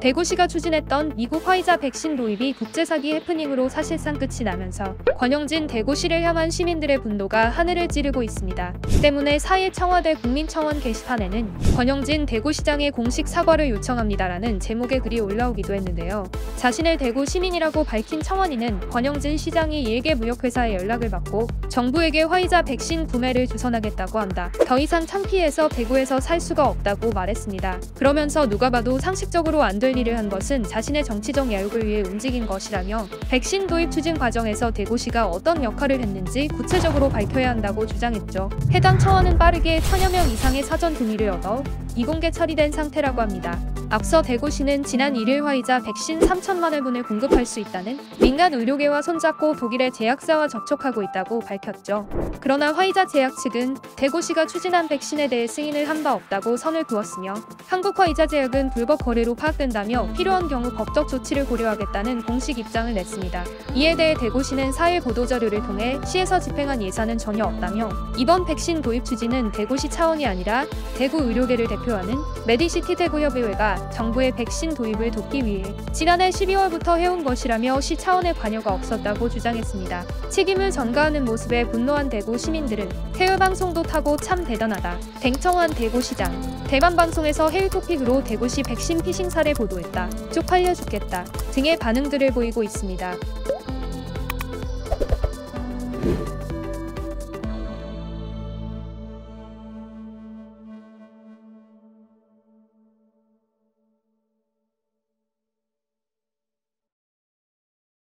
대구시가 추진했던 미국 화이자 백신 도입이 국제사기 해프닝으로 사실상 끝이 나면서 권영진 대구시를 향한 시민들의 분노가 하늘을 찌르고 있습니다. 때문에 4일 청와대 국민청원 게시판에는 권영진 대구시장의 공식 사과를 요청합니다라는 제목의 글이 올라오기도 했는데요. 자신을 대구 시민이라고 밝힌 청원인은 권영진 시장이 일개 무역회사에 연락을 받고 정부에게 화이자 백신 구매를 주선하겠다고 한다. 더 이상 창피해서 대구에서 살 수가 없다고 말했습니다. 그러면서 누가 봐도 상식적으로 안될 일을 한 것은 자신의 정치적 야욕을 위해 움직인 것이라며 백신 도입 추진 과정에서 대구시가 어떤 역할을 했는지 구체적으로 밝혀야 한다고 주장했죠. 해당 청원은 빠르게 천여 명 이상의 사전 동의를 얻어 이공개 처리된 상태라고 합니다. 앞서 대구시는 지난 1일 화이자 백신 3천만 회분을 공급할 수 있다는 민간 의료계와 손잡고 독일의 제약사와 접촉하고 있다고 밝혔죠. 그러나 화이자 제약 측은 대구시가 추진한 백신에 대해 승인을 한 바 없다고 선을 그었으며 한국 화이자 제약은 불법 거래로 파악된다며 필요한 경우 법적 조치를 고려하겠다는 공식 입장을 냈습니다. 이에 대해 대구시는 4일 보도자료를 통해 시에서 집행한 예산은 전혀 없다며 이번 백신 도입 추진은 대구시 차원이 아니라 대구 의료계를 대표하는 메디시티 대구협의회 가 정부의 백신 도입을 돕기 위해 지난해 12월부터 해온 것이라며 시 차원의 관여가 없었다고 주장했습니다. 책임을 전가하는 모습에 분노한 대구 시민들은 해외 방송도 타고 참 대단하다. 댕청한 대구시장. 대만 방송에서 해외 토픽으로 대구시 백신 피싱 사례 보도했다. 쪽팔려 죽겠다. 등의 반응들을 보이고 있습니다.